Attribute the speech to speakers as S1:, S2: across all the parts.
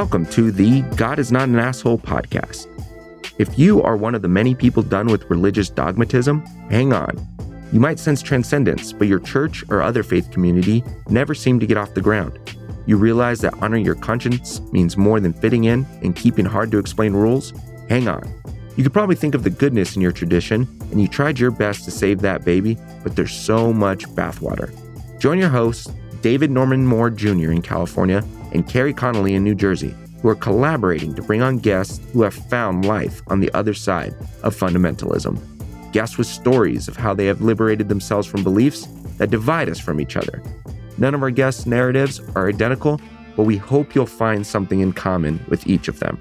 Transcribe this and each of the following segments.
S1: welcome to the God is Not an Asshole podcast. If you are one of the many people done with religious dogmatism, hang on. You might sense transcendence, but your church or other faith community never seem to get off the ground. You realize that honoring your conscience means more than fitting in and keeping hard to explain rules? Hang on. You could probably think of the goodness in your tradition, and you tried your best to save that baby, but there's so much bathwater. Join your hosts, David Norman Moore Jr. in California and Kerry Connelly in New Jersey, who are collaborating to bring on guests who have found life on the other side of fundamentalism. Guests with stories of how they have liberated themselves from beliefs that divide us from each other. None of our guests' narratives are identical, but we hope you'll find something in common with each of them.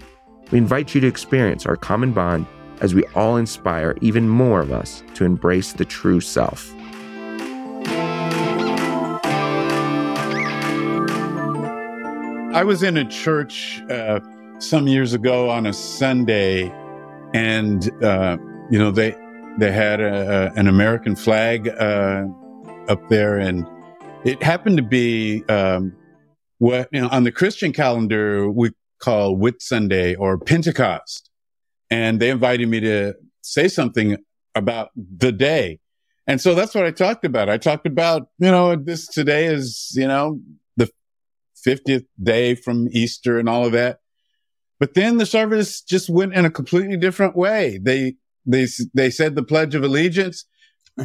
S1: We invite you to experience our common bond as we all inspire even more of us to embrace the true self.
S2: I was in a church uh, some years ago on a Sunday, and uh, you know they they had a, an American flag uh, up there, and it happened to be um, what you know on the Christian calendar we call Whit Sunday or Pentecost, and they invited me to say something about the day. And so that's what I talked about. I talked about, you know, this today is, you know, 50th day from Easter and all of that. But then the service just went in a completely different way. They, they, they said the Pledge of Allegiance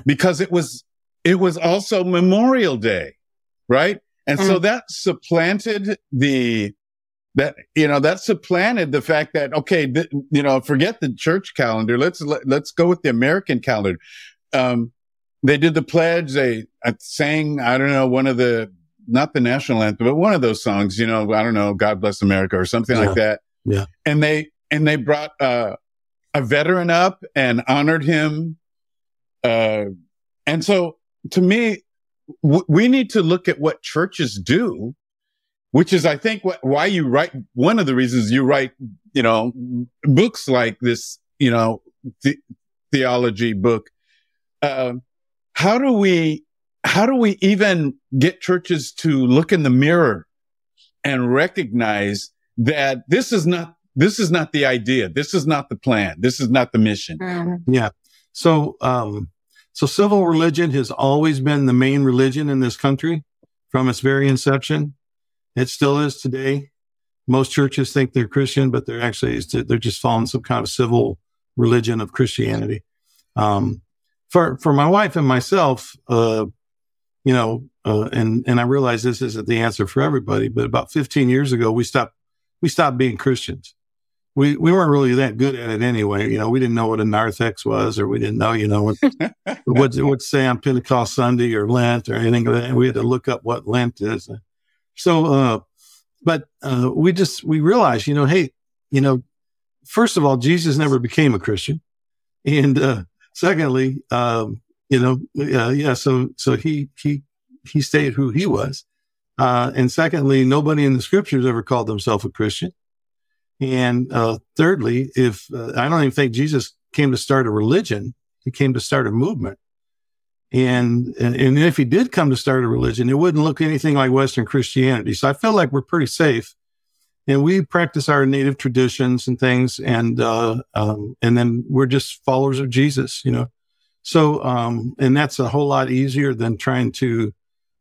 S2: because it was, it was also Memorial Day, right? And mm. so that supplanted the, that, you know, that supplanted the fact that, okay, th- you know, forget the church calendar. Let's, let, let's go with the American calendar. Um, they did the pledge. They uh, sang, I don't know, one of the not the national anthem, but one of those songs, you know, I don't know, God bless America or something
S3: yeah.
S2: like that.
S3: Yeah.
S2: And they, and they brought, uh, a veteran up and honored him. Uh, and so to me, w- we need to look at what churches do, which is, I think, what, why you write, one of the reasons you write, you know, books like this, you know, the, theology book. Uh, how do we how do we even get churches to look in the mirror and recognize that this is not this is not the idea. This is not the plan. This is not the mission?
S3: Mm-hmm. yeah. So um so civil religion has always been the main religion in this country from its very inception. It still is today. Most churches think they're christian but they're actually they're just following some kind of civil religion of christianity. Um for for my wife and myself uh you know, uh, and and I realize this isn't the answer for everybody, but about 15 years ago, we stopped we stopped being Christians. We we weren't really that good at it anyway. You know, we didn't know what a narthex was, or we didn't know, you know, what what what say on Pentecost Sunday or Lent or anything like that. We had to look up what Lent is. So, uh, but uh, we just we realized, you know, hey, you know, first of all, Jesus never became a Christian, and uh, secondly, um, you know, uh, yeah. So, so he, he, he stayed who he was. Uh, and secondly, nobody in the scriptures ever called himself a Christian. And, uh, thirdly, if, uh, I don't even think Jesus came to start a religion, he came to start a movement. And, and, and if he did come to start a religion, it wouldn't look anything like Western Christianity. So I feel like we're pretty safe and we practice our native traditions and things. And, uh, um, and then we're just followers of Jesus, you know, so, um, and that's a whole lot easier than trying to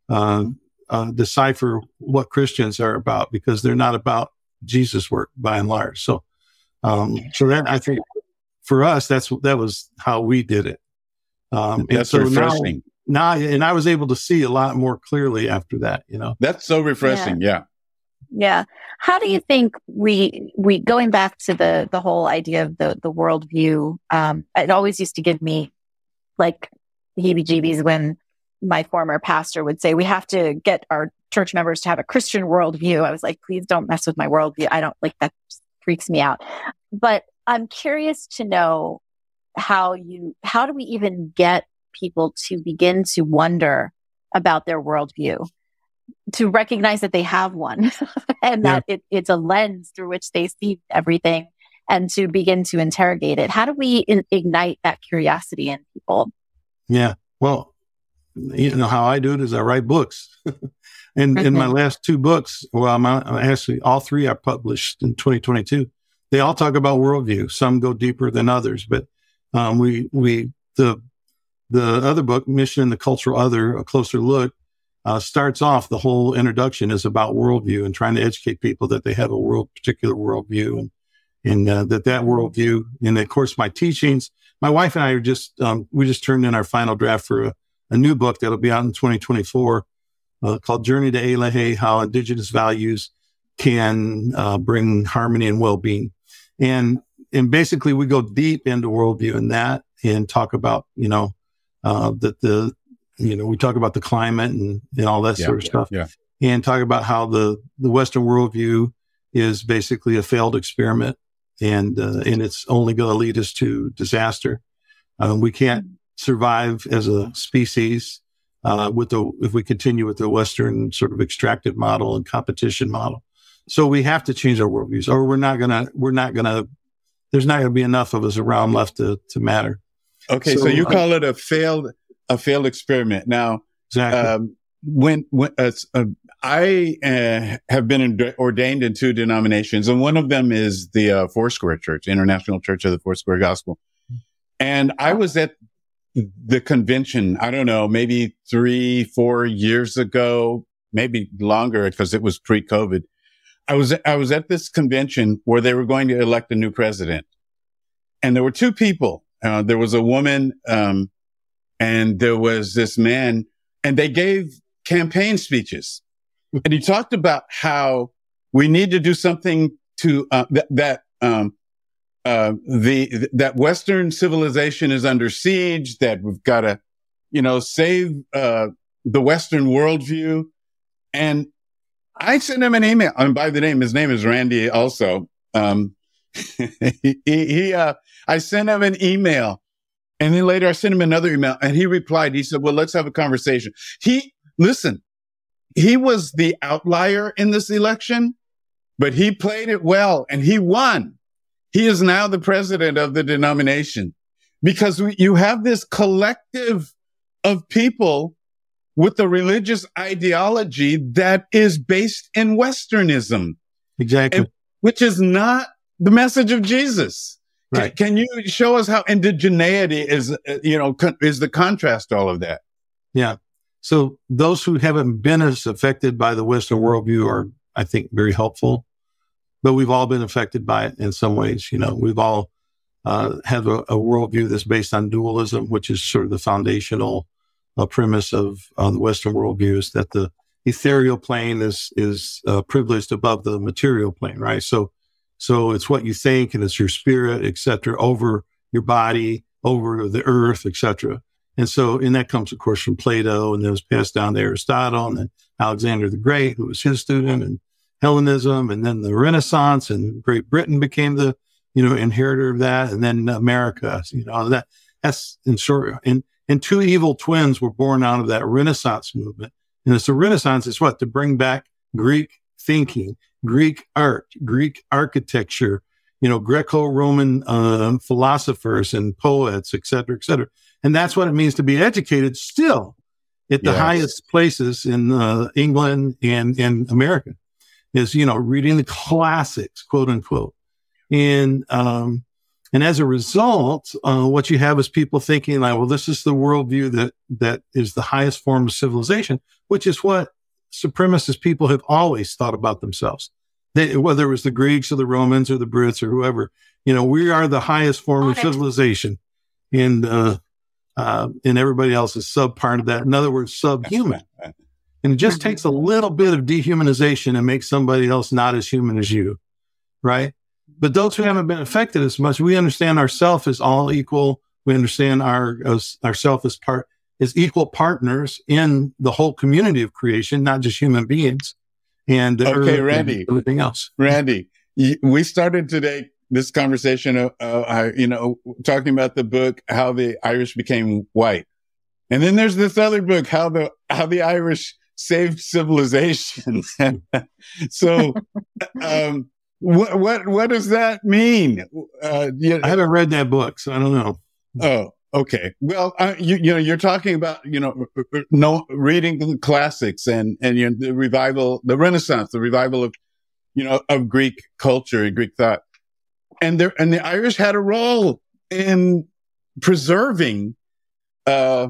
S3: uh, uh, decipher what Christians are about because they're not about Jesus' work by and large. So, um, so that I think for us, that's that was how we did it.
S2: Um, that's so refreshing.
S3: Now, now, and I was able to see a lot more clearly after that. You know,
S2: that's so refreshing. yeah. yeah.
S4: Yeah. How do you think we we going back to the the whole idea of the the worldview? Um, it always used to give me like heebie jeebies when my former pastor would say, we have to get our church members to have a Christian worldview. I was like, please don't mess with my worldview. I don't like that freaks me out. But I'm curious to know how you, how do we even get people to begin to wonder about their worldview? To recognize that they have one and that it, it's a lens through which they see everything and to begin to interrogate it. How do we in- ignite that curiosity in people?
S3: Yeah. Well, you know how I do it is I write books. And in my last two books, well, I'm, I'm actually all three I published in 2022. They all talk about worldview. Some go deeper than others, but um, we we the the other book, Mission and the Cultural Other, a closer look, uh, starts off the whole introduction is about worldview and trying to educate people that they have a world particular worldview and and uh, that that worldview and of course my teachings. My wife and I are just um, we just turned in our final draft for a, a new book that'll be out in 2024 uh, called Journey to Eloheh: How Indigenous Values Can uh, Bring Harmony and Well-being. And and basically we go deep into worldview in that and talk about you know uh, that the you know, we talk about the climate and, and all that
S2: Yeah,
S3: sort of
S2: yeah,
S3: stuff.
S2: yeah.
S3: And talk about how the, the Western worldview is basically a failed experiment and, uh, and it's only going to lead us to disaster. Um, we can't survive as a species, uh, with the, if we continue with the Western sort of extractive model and competition model. So we have to change our worldviews or we're not going to, we're not to, there's not going to be enough of us around left to, to matter.
S2: Okay, so,
S3: So,
S2: you
S3: uh,
S2: call it a failed a failed experiment. Now,
S3: Exactly.
S2: um, when when uh, I uh, have been in, ordained in two denominations, and one of them is the uh, Foursquare Church, International Church of the Foursquare Gospel. And I was at the convention. I don't know, maybe three, four years ago, maybe longer, because it was pre-COVID. I was I was at this convention where they were going to elect a new president, and there were two people. Uh, there was a woman, um, and there was this man, and they gave campaign speeches, and he talked about how we need to do something to uh, that that um, uh, the that Western civilization is under siege. That we've got to, you know, save uh, the Western worldview. And I sent him an email. And by the name, his name is Randy. Also, um, he, he uh, I sent him an email, and then later I sent him another email, and he replied. He said, "Well, let's have a conversation." He listen. He was the outlier in this election, but he played it well, and he won. He is now the president of the denomination because we, you have this collective of people with a religious ideology that is based in Westernism,
S3: exactly.
S2: which is not the message of Jesus. Can-
S3: Right.
S2: Can, you show us how indigeneity is, uh, you know, con- is the contrast to all of that?
S3: Yeah. So those who haven't been as affected by the Western worldview are, I think, very helpful. But we've all been affected by it in some ways. You know, we've all uh, have a, a worldview that's based on dualism, which is sort of the foundational uh, premise of uh, the Western worldview is that the ethereal plane is is uh, privileged above the material plane, right? So, so it's what you think and it's your spirit, etc., over your body, over the earth, et cetera. And so, and that comes, of course, from Plato and then it was passed down to Aristotle and then Alexander the Great, who was his student and Hellenism and then the Renaissance and Great Britain became the, you know, inheritor of that. And then America, you know, that that's in short. And, and two evil twins were born out of that Renaissance movement. And it's the Renaissance is what? To bring back Greek thinking, Greek art, Greek architecture, you know, Greco-Roman uh, philosophers and poets, et cetera, et cetera. And that's what it means to be educated still at the
S2: Yes.
S3: highest places in uh, England and in America is, you know, reading the classics, quote unquote. And, um, and as a result, uh, what you have is people thinking like, well, this is the worldview that, that is the highest form of civilization, which is what supremacist people have always thought about themselves. They, whether it was the Greeks or the Romans or the Brits or whoever, you know, we are the highest form of
S4: it.
S3: civilization. And, uh, uh, and everybody else is sub part of that. In other words, subhuman. And it just takes a little bit of dehumanization and makes somebody else not as human as you. Right. But those who haven't been affected as much, we understand ourself as all equal. We understand our, as, ourself as part, as equal partners in the whole community of creation, not just human beings. And
S2: Okay,
S3: earth and
S2: Randy.
S3: everything else.
S2: Randy, we started today this conversation, uh, uh, you know, talking about the book, how the Irish became white. And then there's this other book, how the, how the Irish saved civilization. so, um, what, what, what does that mean? Uh, you
S3: I haven't read that book, so I don't know.
S2: oh, Okay. Well, uh, you, you know, you're talking about, you know, no reading the classics and, and you know, the revival, the Renaissance, the revival of, you know, of Greek culture and Greek thought. And there, and the Irish had a role in preserving, uh,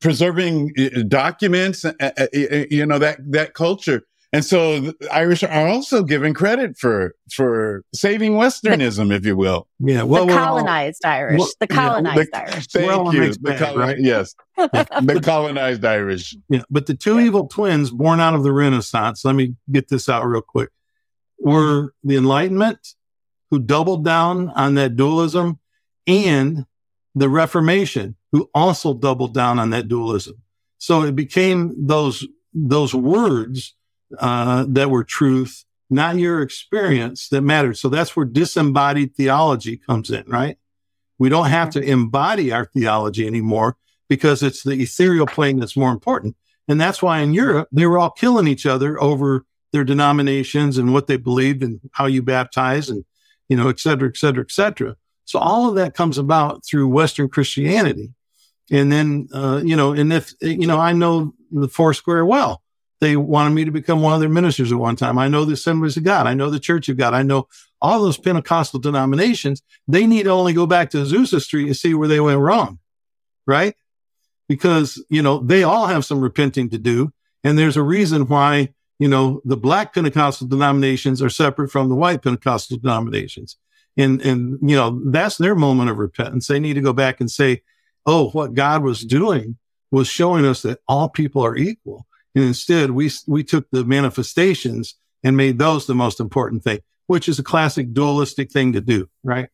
S2: preserving uh, documents, uh, uh, you know, that, that culture. And so the Irish are also given credit for for saving Westernism, the, if you will.
S3: Yeah,
S4: well, the colonized all, Irish, well, the colonized
S2: yeah,
S4: the, Irish.
S2: Thank well, you. The col- right? Yes, the colonized Irish.
S3: Yeah, but the two yeah. evil twins born out of the Renaissance. Let me get this out real quick. Were the Enlightenment, who doubled down on that dualism, and the Reformation, who also doubled down on that dualism. So it became those those words uh, that were truth, not your experience that mattered. So that's where disembodied theology comes in, right? We don't have to embody our theology anymore because it's the ethereal plane that's more important. And that's why in Europe, they were all killing each other over their denominations and what they believed and how you baptize and, you know, et cetera, et cetera, et cetera. So all of that comes about through Western Christianity. And then, uh, you know, and if, you know, I know the Foursquare well they wanted me to become one of their ministers at one time. I know the Assemblies of God. I know the Church of God. I know all those Pentecostal denominations. They need to only go back to Azusa Street and see where they went wrong, right? Because, you know, they all have some repenting to do. And there's a reason why, you know, the black Pentecostal denominations are separate from the white Pentecostal denominations. And, and, you know, that's their moment of repentance. They need to go back and say, oh, what God was doing was showing us that all people are equal and instead, we, we took the manifestations and made those the most important thing, which is a classic dualistic thing to do, right?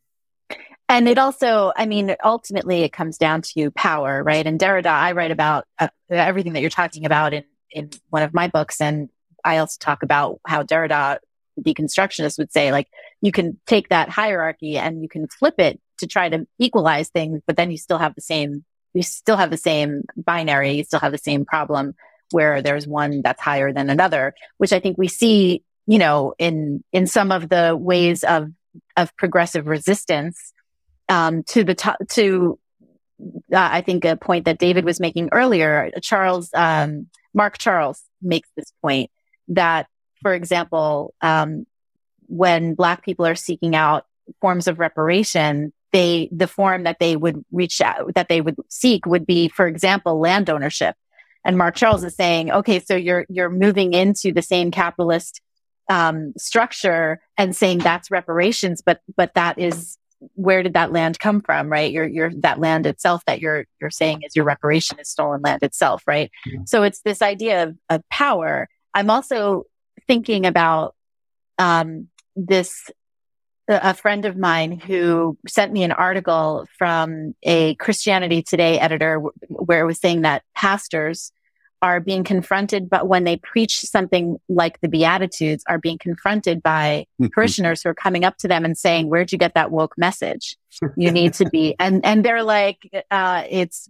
S4: And it also, I mean, ultimately it comes down to power, right? And Derrida, I write about uh, everything that you're talking about in, in one of my books. And I also talk about how Derrida, the deconstructionist would say, like, you can take that hierarchy and you can flip it to try to equalize things, but then you still have the same, you still have the same binary, you still have the same problem where there's one that's higher than another, which I think we see, you know, in, in some of the ways of, of progressive resistance, um, to the top, to, uh, I think a point that David was making earlier, Charles, um, Mark Charles makes this point that, for example, um, when black people are seeking out forms of reparation, they, the form that they would reach out, that they would seek would be, for example, land ownership and Mark Charles is saying, okay, so you're, you're moving into the same capitalist, um, structure and saying that's reparations, but, but that is, where did that land come from? Right. You're, you're, that land itself that you're, you're saying is your reparation is stolen land itself. Right. Yeah. So it's this idea of, of power. I'm also thinking about, um, this a friend of mine who sent me an article from a Christianity Today editor where it was saying that pastors are being confronted, but when they preach something like the Beatitudes, are being confronted by parishioners who are coming up to them and saying, "Where'd you get that woke message? You need to be," and and they're like, uh, "It's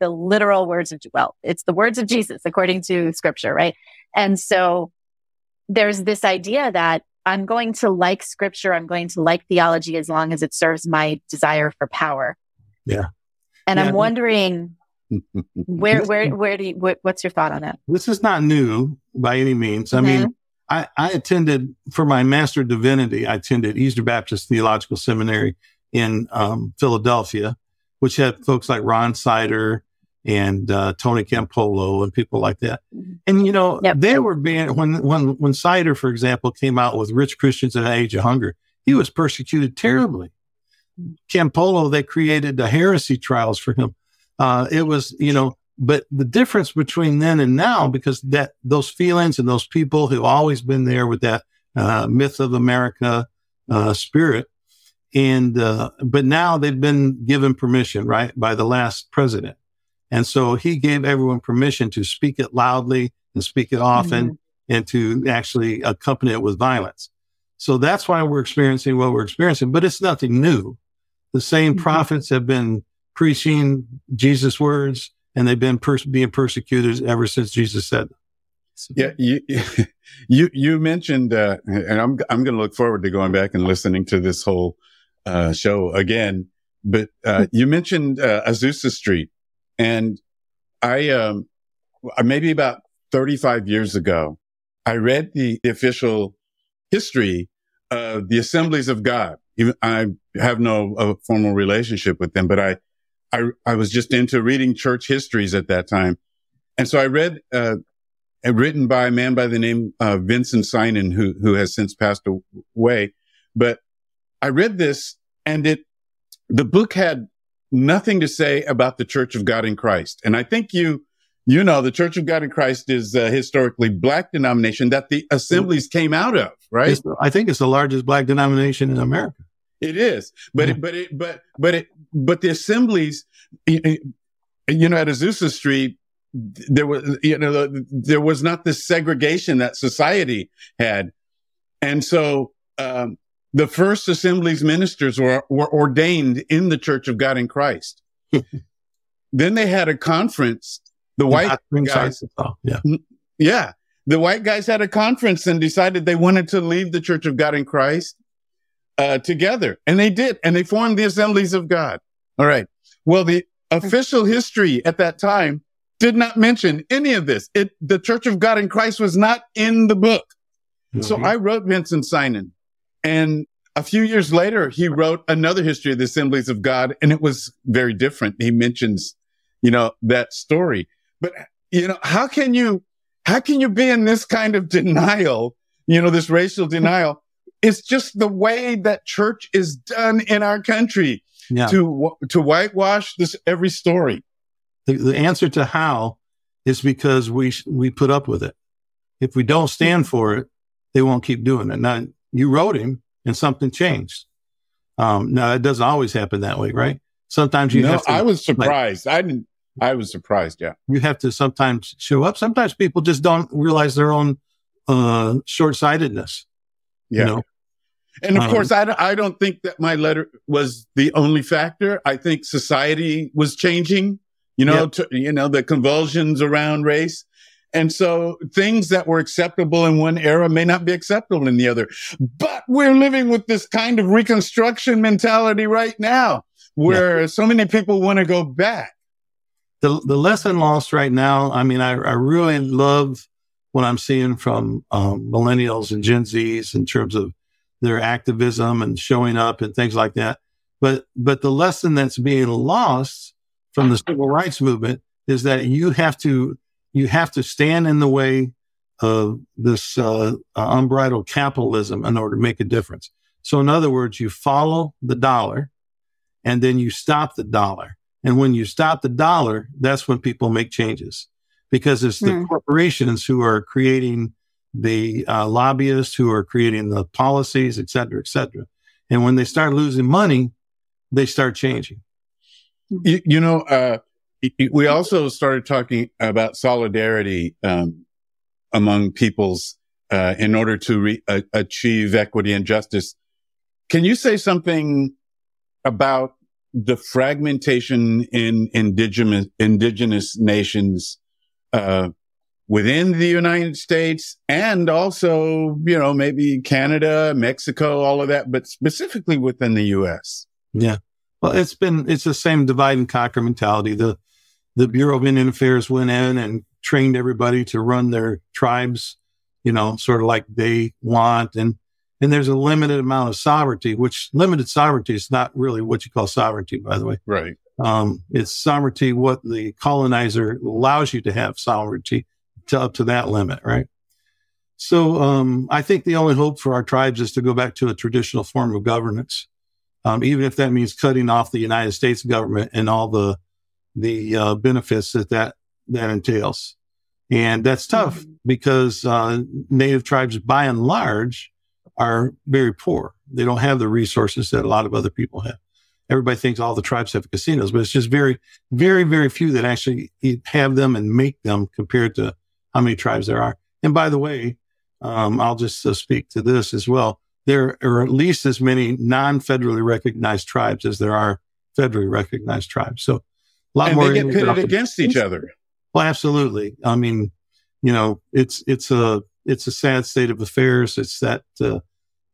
S4: the literal words of well, it's the words of Jesus according to Scripture, right?" And so there's this idea that I'm going to like scripture. I'm going to like theology as long as it serves my desire for power.
S3: Yeah.
S4: And yeah. I'm wondering where, where, where do you, what, what's your thought on that?
S3: This is not new by any means. Mm-hmm. I mean, mm-hmm. I, I attended for my master divinity. I attended Eastern Baptist Theological Seminary in um, Philadelphia, which had folks like Ron Sider and uh, Tony Campolo and people like that. Mm-hmm. And you know, yep. they were being when when when Sider, for example, came out with Rich Christians in the Age of Hunger, he was persecuted terribly. Campolo, they created the heresy trials for him. Uh, it was, you know, but the difference between then and now, because that those feelings and those people who always been there with that uh, myth of America uh, spirit, and uh, but now they've been given permission, right, by the last president and so he gave everyone permission to speak it loudly and speak it often mm-hmm. and to actually accompany it with violence. So that's why we're experiencing what we're experiencing, but it's nothing new. The same mm-hmm. prophets have been preaching Jesus' words and they've been pers- being persecuted ever since Jesus said.
S2: Yeah, you you you mentioned, uh, and I'm I'm going to look forward to going back and listening to this whole uh, show again but uh, you mentioned uh, Azusa Street, and I um, maybe about 35 years ago, I read the official history of the Assemblies of God. Even, I have no uh, formal relationship with them, but I, I, I was just into reading church histories at that time. And so I read, uh, written by a man by the name of Vinson Synan, who, who has since passed away. But I read this and it, the book had nothing to say about the Church of God in Christ. And I think you, you know, the Church of God in Christ is a historically black denomination that the assemblies came out of, right?
S3: It's, I think it's the largest black denomination in America.
S2: It is, but it, but it, but but it, but the assemblies, you know, at Azusa Street, there was, you know, there was not this segregation that society had, and so um, the first assemblies ministers were were ordained in the Church of God in Christ. then they had a conference the white guys,
S3: yeah,
S2: yeah, the white guys had a conference and decided they wanted to leave the Church of God in Christ uh, together, and they did, and they formed the Assemblies of God. All right. Well, the official history at that time did not mention any of this. It, the Church of God in Christ was not in the book. Mm-hmm. So I wrote Vinson Synan, and a few years later, he wrote another history of the Assemblies of God, and it was very different. He mentions, you know, that story. But, you know, how can you, how can you be in this kind of denial? You know, this racial denial. It's just the way that church is done in our country yeah. to, to whitewash this every story.
S3: The, the answer to how is because we, we put up with it. If we don't stand for it, they won't keep doing it. Now, you wrote him and something changed. Um, now that doesn't always happen that way, right? Sometimes you
S2: no,
S3: have to,
S2: I was surprised. Like, I didn't, I was surprised. Yeah.
S3: You have to sometimes show up. Sometimes people just don't realize their own uh, short sightedness.
S2: Yeah. You know? And of um, course, I, I don't think that my letter was the only factor. I think society was changing, you know, to, you know, the convulsions around race. And so things that were acceptable in one era may not be acceptable in the other. But we're living with this kind of reconstruction mentality right now where yeah. so many people want to go back
S3: the the lesson lost right now. I mean, I, I really love what I'm seeing from um, millennials and Gen Zs in terms of their activism and showing up and things like that. But but the lesson that's being lost from the civil rights movement is that you have to you have to stand in the way of this uh, uh, unbridled capitalism in order to make a difference. So, in other words, you follow the dollar, and then you stop the dollar and when you stop the dollar, that's when people make changes because it's the mm. corporations who are creating the uh, lobbyists who are creating the policies, et cetera, et cetera. And when they start losing money, they start changing.
S2: You, you know, uh, we also started talking about solidarity um, among peoples uh, in order to re- achieve equity and justice. Can you say something about the fragmentation in indigenous indigenous nations uh, within the United States and also, you know, maybe Canada, Mexico, all of that, but specifically within the U.S.
S3: Yeah. Well, it's been, it's the same divide and conquer mentality. The, the Bureau of Indian Affairs went in and trained everybody to run their tribes, you know, sort of like they want. And and there's a limited amount of sovereignty, which limited sovereignty is not really what you call sovereignty, by the way.
S2: Right.
S3: Um, it's sovereignty what the colonizer allows you to have sovereignty to up to that limit, right? So um, I think the only hope for our tribes is to go back to a traditional form of governance, um, even if that means cutting off the United States government and all the the uh, benefits that that that entails. And that's tough mm-hmm. because uh, native tribes, by and large, are very poor. They don't have the resources that a lot of other people have. Everybody thinks all the tribes have casinos, but it's just very, very, very few that actually have them and make them compared to how many tribes there are. And by the way, um, I'll just uh, speak to this as well. There are at least as many non-federally recognized tribes as there are federally recognized tribes. So a
S2: lot and more. They get pitted against each other.
S3: Well, absolutely. I mean, you know, it's it's a it's a sad state of affairs. It's that uh,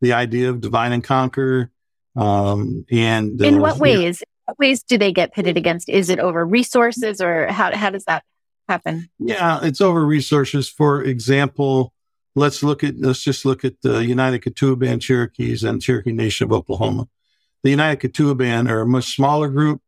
S3: the idea of divide and conquer. Um, and
S4: in uh, what ways? what ways do they get pitted against? Is it over resources or how, how does that happen?
S3: Yeah, it's over resources. For example, let's look at, let's just look at the United Keetoowah Band Cherokees and Cherokee Nation of Oklahoma. The United Keetoowah Band are a much smaller group.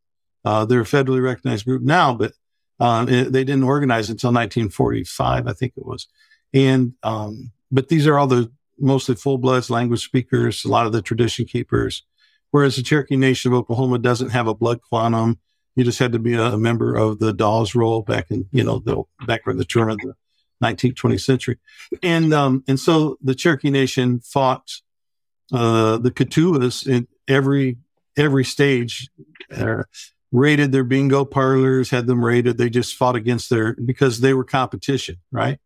S3: Uh, they're a federally recognized group now, but uh, it, they didn't organize until 1945, I think it was. And, um, but these are all the mostly full bloods, language speakers, a lot of the tradition keepers. Whereas the Cherokee Nation of Oklahoma doesn't have a blood quantum. You just had to be a, a member of the Dawes Roll back in, you know, the, back in the turn of the 19th, 20th century. And, um, and so the Cherokee Nation fought, uh, the Keetoowahs in every, every stage, uh, raided their bingo parlors, had them raided. They just fought against their, because they were competition, right?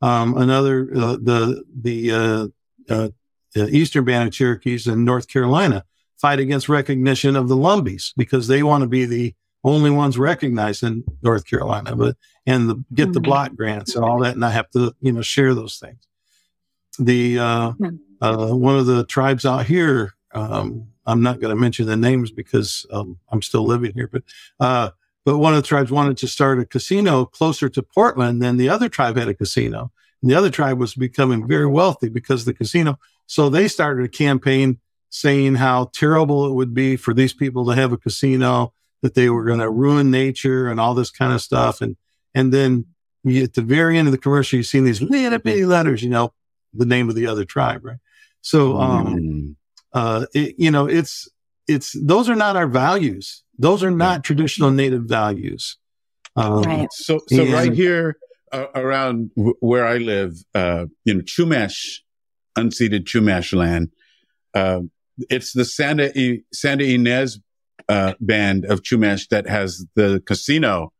S3: Um, another, uh, the, the, uh, uh, Eastern Band of Cherokees in North Carolina fight against recognition of the Lumbees because they want to be the only ones recognized in North Carolina, but and the, get mm-hmm. the block grants and all that, and I have to you know share those things. The uh, mm-hmm. uh, one of the tribes out here, um, I'm not going to mention the names because um, I'm still living here, but uh, but one of the tribes wanted to start a casino closer to Portland than the other tribe had a casino. And the other tribe was becoming very wealthy because the casino. So they started a campaign saying how terrible it would be for these people to have a casino, that they were going to ruin nature and all this kind of stuff. And, and then you, at the very end of the commercial, you see these little bitty letters, you know, the name of the other tribe, right? So, um, mm. Uh, it, you know, it's, it's, those are not our values. Those are not traditional native values.
S2: Um, right. So, so and, right here uh, around w- where I live, uh, you know, Chumash, unceded Chumash land, uh, it's the Santa I- Santa Ynez uh, band of Chumash that has the casino,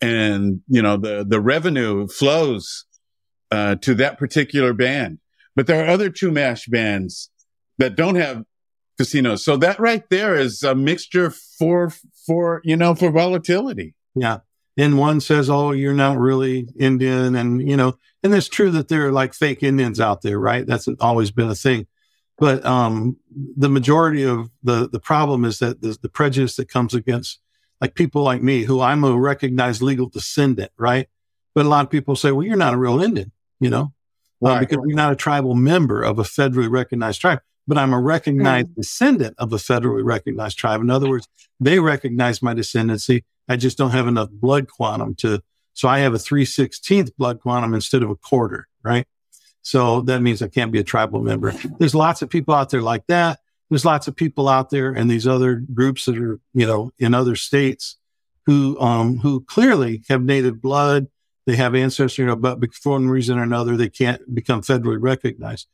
S2: and you know the the revenue flows uh, to that particular band. But there are other Chumash bands that don't have casinos, so that right there is a mixture for for you know for volatility.
S3: Yeah. And one says, "Oh, you're not really Indian," and you know, and it's true that there are like fake Indians out there, right? That's always been a thing. But um, the majority of the the problem is that the, the prejudice that comes against like people like me, who I'm a recognized legal descendant, right? But a lot of people say, well, you're not a real Indian, you know, uh, right. uh, because you're not a tribal member of a federally recognized tribe. But I'm a recognized mm. descendant of a federally recognized tribe. In other words, they recognize my descendancy. I just don't have enough blood quantum to, so I have a 316th blood quantum instead of a quarter, right? So that means I can't be a tribal member. There's lots of people out there like that. There's lots of people out there and these other groups that are, you know, in other states who, um, who clearly have native blood. They have ancestry, you know, but for one reason or another, they can't become federally recognized.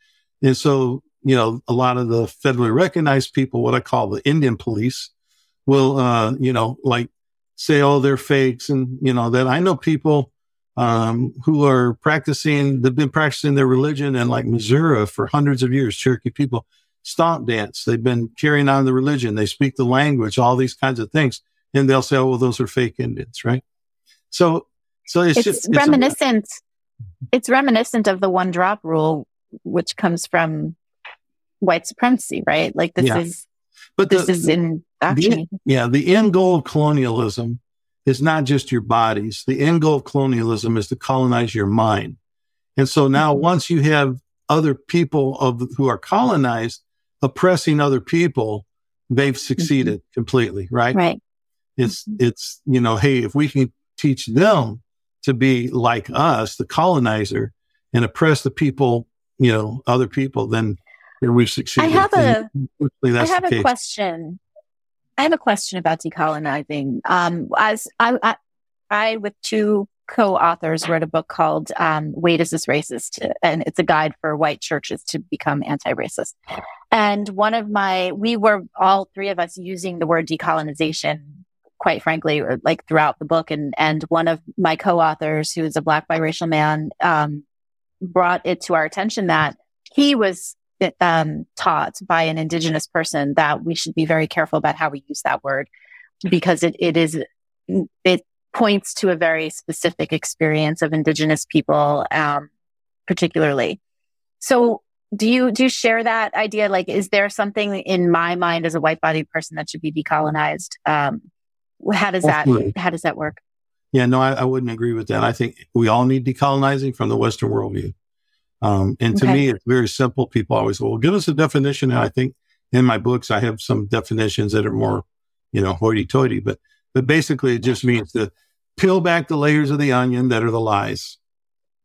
S3: And so, you know, a lot of the federally recognized people, what I call the Indian police, will, uh, you know, like say, oh, they're fakes. And, you know, that I know people um, who are practicing, they've been practicing their religion in like Missouri for hundreds of years, Cherokee people stomp dance. They've been carrying on the religion. They speak the language, all these kinds of things. And they'll say, oh, well, those are fake Indians, right? So, so it's,
S4: it's
S3: just
S4: it's reminiscent. A, it's reminiscent of the one drop rule, which comes from white supremacy, right? Like this yeah. is, but this the, is in action.
S3: The, yeah. The end goal of colonialism is not just your bodies. The end goal of colonialism is to colonize your mind. And so now mm-hmm. once you have other people of who are colonized oppressing other people, they've mm-hmm. succeeded mm-hmm. completely, right?
S4: Right.
S3: It's it's you know, hey, if we can teach them to be like us, the colonizer, and oppress the people, you know, other people, then then we've succeeded.
S4: I have a I have a question. I have a question about decolonizing. Um, as I, I, I, with two co-authors, wrote a book called um, "Wait, Is This Racist?" and it's a guide for white churches to become anti-racist. And one of my, we were all three of us using the word decolonization, quite frankly, or like throughout the book. And and one of my co-authors, who is a black biracial man, um, brought it to our attention that he was um, taught by an indigenous person that we should be very careful about how we use that word because it, it is it points to a very specific experience of indigenous people um, particularly so do you do you share that idea? Like, is there something in my mind as a white bodied person that should be decolonized? Um, how does Absolutely. that how does that work?
S3: Yeah, no, I, I, wouldn't agree with that. I think we all need decolonizing from the Western worldview. Um, and to okay. me, it's very simple. People always go, well, give us a definition. And I think in my books, I have some definitions that are more, you know, hoity toity, but, but basically it just means to peel back the layers of the onion that are the lies,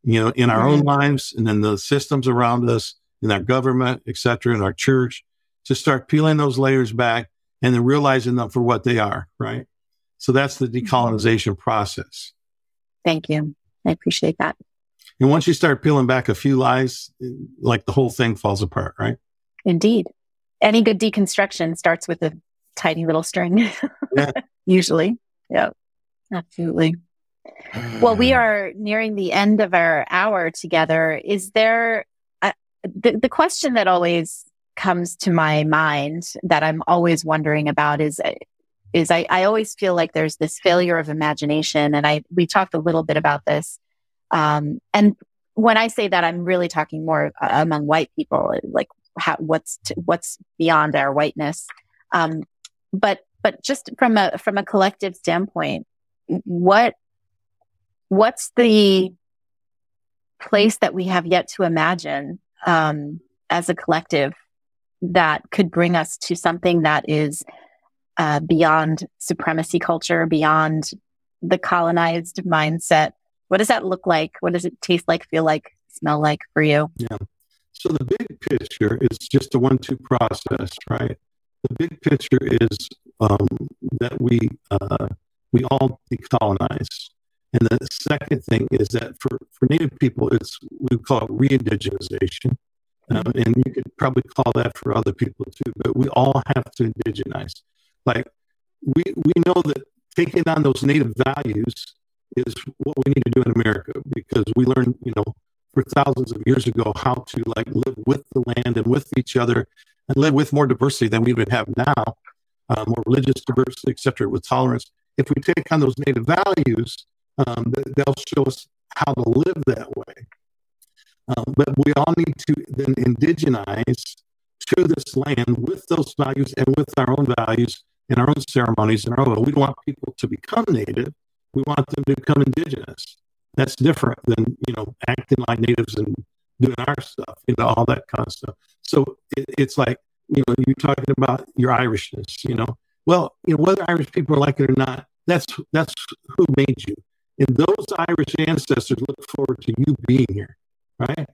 S3: you know, in our mm-hmm. own lives and then the systems around us, in our government, et cetera, in our church, to start peeling those layers back and then realizing them for what they are, right? So that's the mm-hmm. decolonization process.
S4: Thank you. I appreciate that.
S3: And once you start peeling back a few lies, like the whole thing falls apart, right?
S4: Indeed. Any good deconstruction starts with a tiny little string, yeah. usually. Yeah, absolutely. well, we are nearing the end of our hour together. Is there a, the, the question that always comes to my mind that I'm always wondering about is is I, I always feel like there's this failure of imagination. And I, we talked a little bit about this. Um, and when I say that, I'm really talking more uh, among white people, like how, what's, t- what's beyond our whiteness. Um, but, but just from a, from a collective standpoint, what, what's the place that we have yet to imagine, um, as a collective that could bring us to something that is uh, beyond supremacy culture, beyond the colonized mindset. What does that look like? What does it taste like, feel like, smell like for you?
S3: Yeah. So the big picture is just a one-two process, right? The big picture is um, that we uh, we all decolonize, and the second thing is that for for Native people, it's we call it re-indigenization, um, and you could probably call that for other people too. But we all have to indigenize. Like we we know that taking on those native values is what we need to do in America because we learned, you know, for thousands of years ago how to like live with the land and with each other and live with more diversity than we would have now, uh, more religious diversity, et cetera, with tolerance. If we take on those native values, um, they'll show us how to live that way. Um, but we all need to then indigenize to this land with those values and with our own values in our own ceremonies and our own. We don't want people to become native. We want them to become indigenous. That's different than, you know, acting like natives and doing our stuff, you know, all that kind of stuff. So it, it's like, you know, you're talking about your Irishness, you know. Well, you know, whether Irish people are like it or not, that's that's who made you. And those Irish ancestors look forward to you being here, right?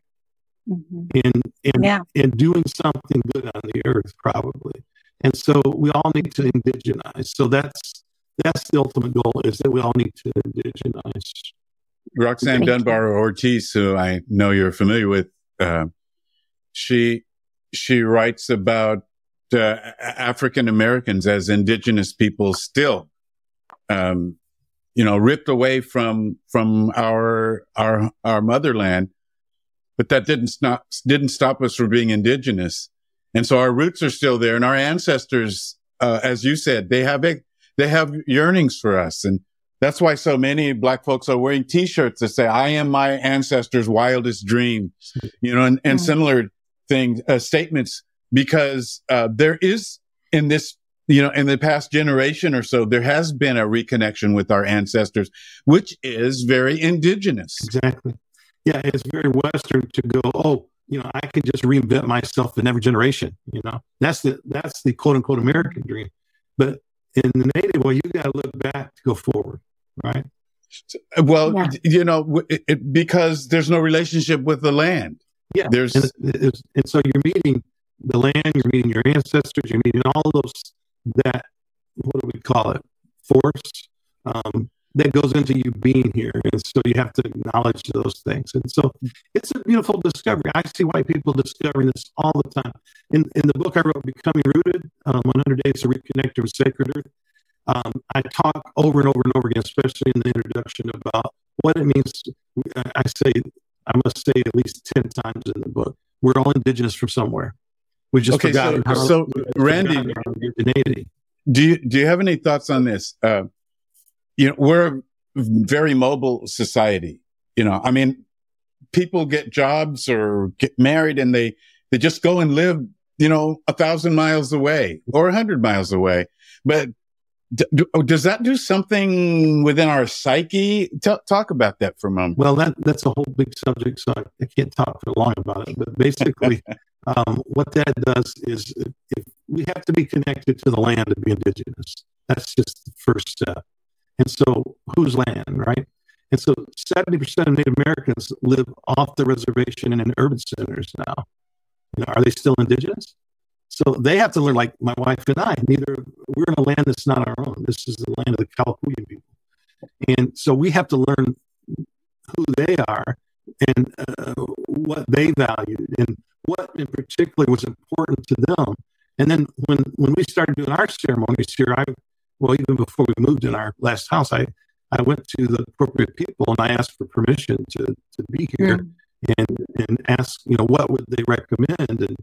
S3: Mm-hmm. And and yeah. and doing something good on the earth, probably. And so we all need to indigenize. So that's that's the ultimate goal is that we all need to indigenize.
S2: Roxanne Dunbar Ortiz, who I know you're familiar with, uh, she she writes about uh, African Americans as indigenous people still, um, you know, ripped away from from our our our motherland, but that didn't stop didn't stop us from being indigenous. And so our roots are still there and our ancestors, uh, as you said, they have, they have yearnings for us. And that's why so many black folks are wearing t-shirts that say, I am my ancestors' wildest dream, you know, and, and mm. similar things, uh, statements, because, uh, there is in this, you know, in the past generation or so, there has been a reconnection with our ancestors, which is very indigenous.
S3: Exactly. Yeah. It's very Western to go, Oh, you know, I can just reinvent myself in every generation. You know, that's the that's the quote unquote American dream. But in the native, well, you got to look back to go forward, right?
S2: Well, yeah. you know, it, it, because there's no relationship with the land.
S3: Yeah, there's and, and so you're meeting the land, you're meeting your ancestors, you're meeting all those that what do we call it force um, that goes into you being here. And so you have to acknowledge those things. And so it's a beautiful discovery. I see white people discovering this all the time. In, in the book I wrote, Becoming Rooted, um, 100 Days to Reconnect with Sacred Earth, um, I talk over and over and over again, especially in the introduction, about what it means. I say, I must say at least 10 times in the book, we're all indigenous from somewhere. We just okay, forgotten
S2: so, how, so Randy, do you, do you have any thoughts on this? Uh, you know, we're a very mobile society. You know, I mean, people get jobs or get married and they, they just go and live, you know, a thousand miles away or a hundred miles away. But d- do, oh, does that do something within our psyche? T- talk about that for a moment.
S3: Well, that that's a whole big subject, so I, can't talk for long about it. But basically, um, what that does is if we have to be connected to the land to be indigenous. That's just the first step. And so, whose land, right? And so, 70% of Native Americans live off the reservation and in urban centers now. You know, are they still indigenous? So they have to learn, like my wife and I, neither we're in a land that's not our own. This is the land of the Kalapuya people. And so we have to learn who they are and uh, what they valued and what in particular was important to them. And then when, when we started doing our ceremonies here, I, well, even before we moved in our last house, I, I went to the appropriate people and I asked for permission to, to be here mm. and, and ask, you know, what would they recommend? And,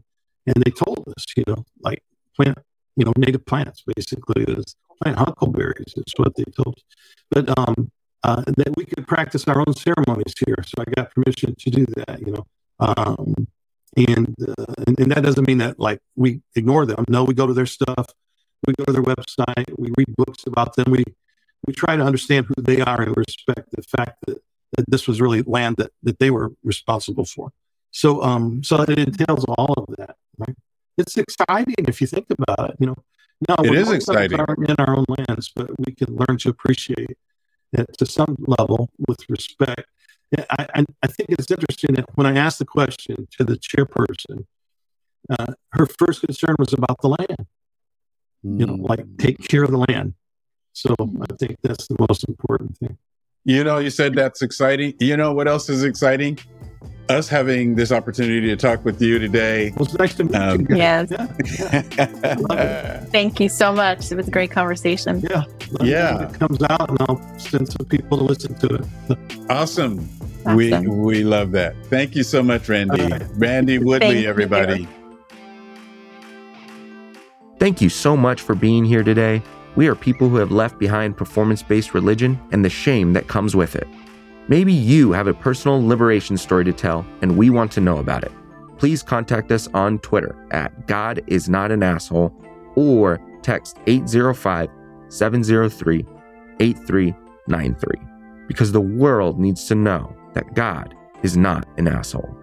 S3: and they told us, you know, like plant, you know, native plants, basically, is plant huckleberries, is what they told us. But um, uh, that we could practice our own ceremonies here. So I got permission to do that, you know. Um, and, uh, and, and that doesn't mean that like we ignore them. No, we go to their stuff, we go to their website, we read books about them. We we try to understand who they are and respect the fact that, that this was really land that, that they were responsible for. So um so it entails all of that, right? It's exciting if you think about it. You know,
S2: no, it is exciting
S3: in our own lands, but we can learn to appreciate it to some level with respect I, I, think it's interesting that when I asked the question to the chairperson, uh, her first concern was about the land. You know, like take care of the land. So I think that's the most important thing.
S2: You know, you said that's exciting. You know what else is exciting? us having this opportunity to talk with you today.
S3: Well, it's nice to meet um,
S4: you. Yes. Yeah. Thank you so much. It was a great conversation.
S3: Yeah.
S2: yeah.
S3: It comes out and I'll send some people to listen to it.
S2: awesome. awesome. We we love that. Thank you so much, Randy. Right. Randy Woodley, Thank everybody.
S1: You. Thank you so much for being here today. We are people who have left behind performance based religion and the shame that comes with it. Maybe you have a personal liberation story to tell and we want to know about it. Please contact us on Twitter at God is not an asshole or text 805 703 8393 because the world needs to know that God is not an asshole.